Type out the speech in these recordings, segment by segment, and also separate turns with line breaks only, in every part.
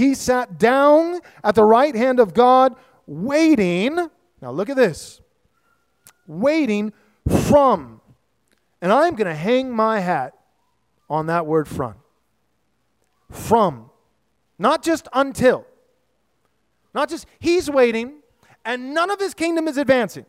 He sat down at the right hand of God, waiting. Now look at this waiting from. And I'm going to hang my hat on that word from. From. Not just until. Not just he's waiting and none of his kingdom is advancing.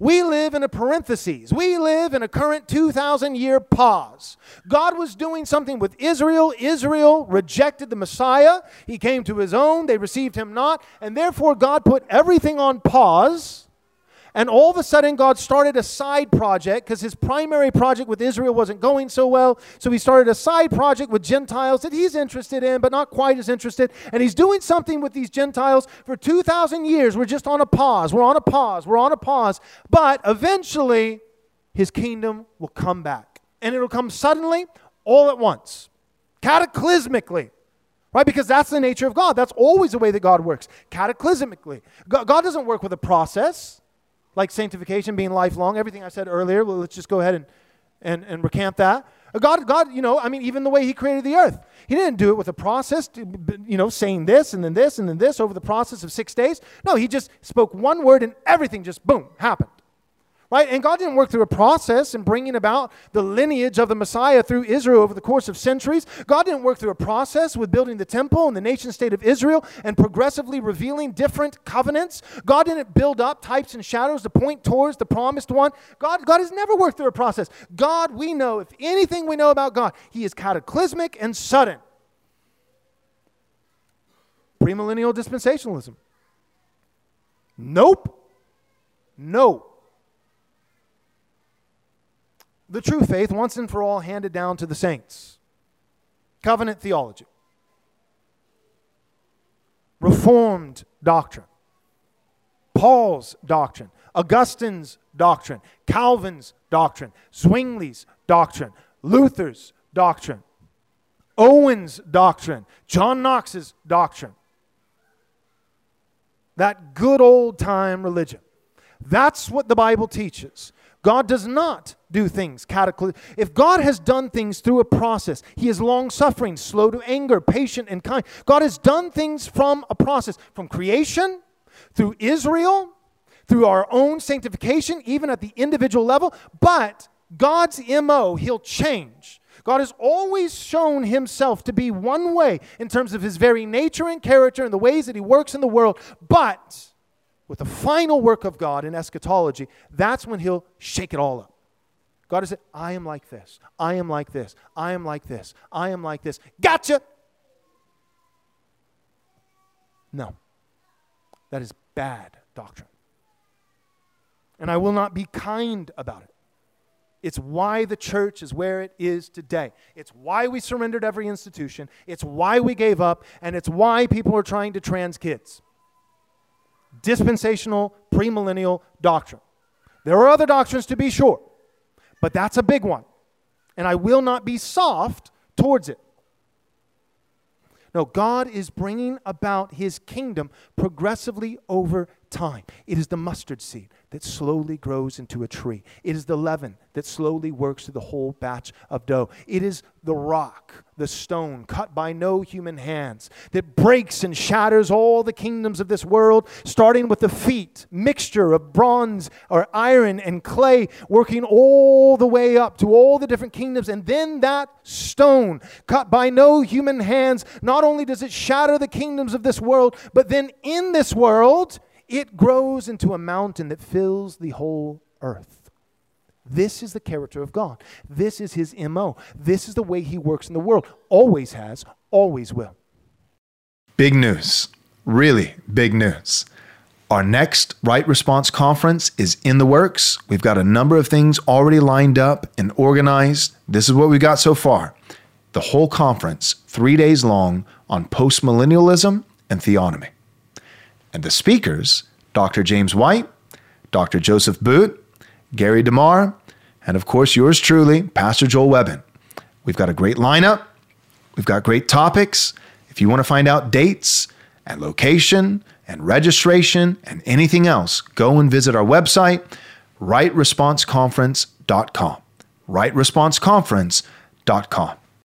We live in a parenthesis. We live in a current 2,000 year pause. God was doing something with Israel. Israel rejected the Messiah. He came to his own. They received him not. And therefore, God put everything on pause and all of a sudden, God started a side project because his primary project with Israel wasn't going so well. So he started a side project with Gentiles that he's interested in, but not quite as interested. And he's doing something with these Gentiles for 2,000 years. We're just on a pause. We're on a pause. We're on a pause. But eventually, his kingdom will come back. And it'll come suddenly, all at once, cataclysmically right? Because that's the nature of God. That's always the way that God works, cataclysmically. God, doesn't work with a process like sanctification being lifelong, everything I said earlier, well, let's just go ahead and, and, and recant that. God, God, you know, I mean, even the way He created the earth, He didn't do it with a process, to, you know, saying this and then this and then this over the process of six days. No, He just spoke one word and everything just boom happened right? And God didn't work through a process in bringing about the lineage of the Messiah through Israel over the course of centuries. God didn't work through a process with building the temple and the nation state of Israel and progressively revealing different covenants. God didn't build up types and shadows to point towards the promised one. God, God has never worked through a process. God, we know, if anything we know about God, He is cataclysmic and sudden. Premillennial dispensationalism. Nope. No. The true faith, once and for all, handed down to the saints. Covenant theology, Reformed doctrine, Paul's doctrine, Augustine's doctrine, Calvin's doctrine, Zwingli's doctrine, Luther's doctrine, Owen's doctrine, John Knox's doctrine. That good old time religion. That's what the Bible teaches. God does not do things cataclysm. If God has done things through a process, He is long suffering, slow to anger, patient, and kind. God has done things from a process, from creation, through Israel, through our own sanctification, even at the individual level. But God's MO, He'll change. God has always shown himself to be one way in terms of his very nature and character and the ways that he works in the world. But with the final work of God in eschatology, that's when he'll shake it all up. God said, I am like this. I am like this. I am like this. I am like this. Gotcha. No. That is bad doctrine. And I will not be kind about it. It's why the church is where it is today. It's why we surrendered every institution. It's why we gave up. And it's why people are trying to trans kids dispensational, premillennial doctrine. There are other doctrines to be sure, but that's a big one. And I will not be soft towards it. No, God is bringing about his kingdom progressively over time. It is the mustard seed that slowly grows into a tree. It is the leaven that slowly works through the whole batch of dough. It is the rock, the stone cut by no human hands that breaks and shatters all the kingdoms of this world, starting with the feet, mixture of bronze or iron and clay, working all the way up to all the different kingdoms. And then that stone, cut by no human hands, not only does it shatter the kingdoms of this world, but then in this world, it grows into a mountain that fills the whole earth. This is the character of God. This is his MO. This is the way he works in the world. Always has, always will.
Big news. Really big news. Our next Right Response conference is in the works. We've got a number of things already lined up and organized. This is what we've got so far. the whole conference, three days long, on postmillennialism and theonomy. And the speakers, Dr. James White, Dr. Joseph Boot, Gary DeMar, and of course yours truly, Pastor Joel Webbon. We've got a great lineup. We've got great topics. If you want to find out dates and location and registration and anything else, go and visit our website, rightresponseconference.com. Rightresponseconference.com.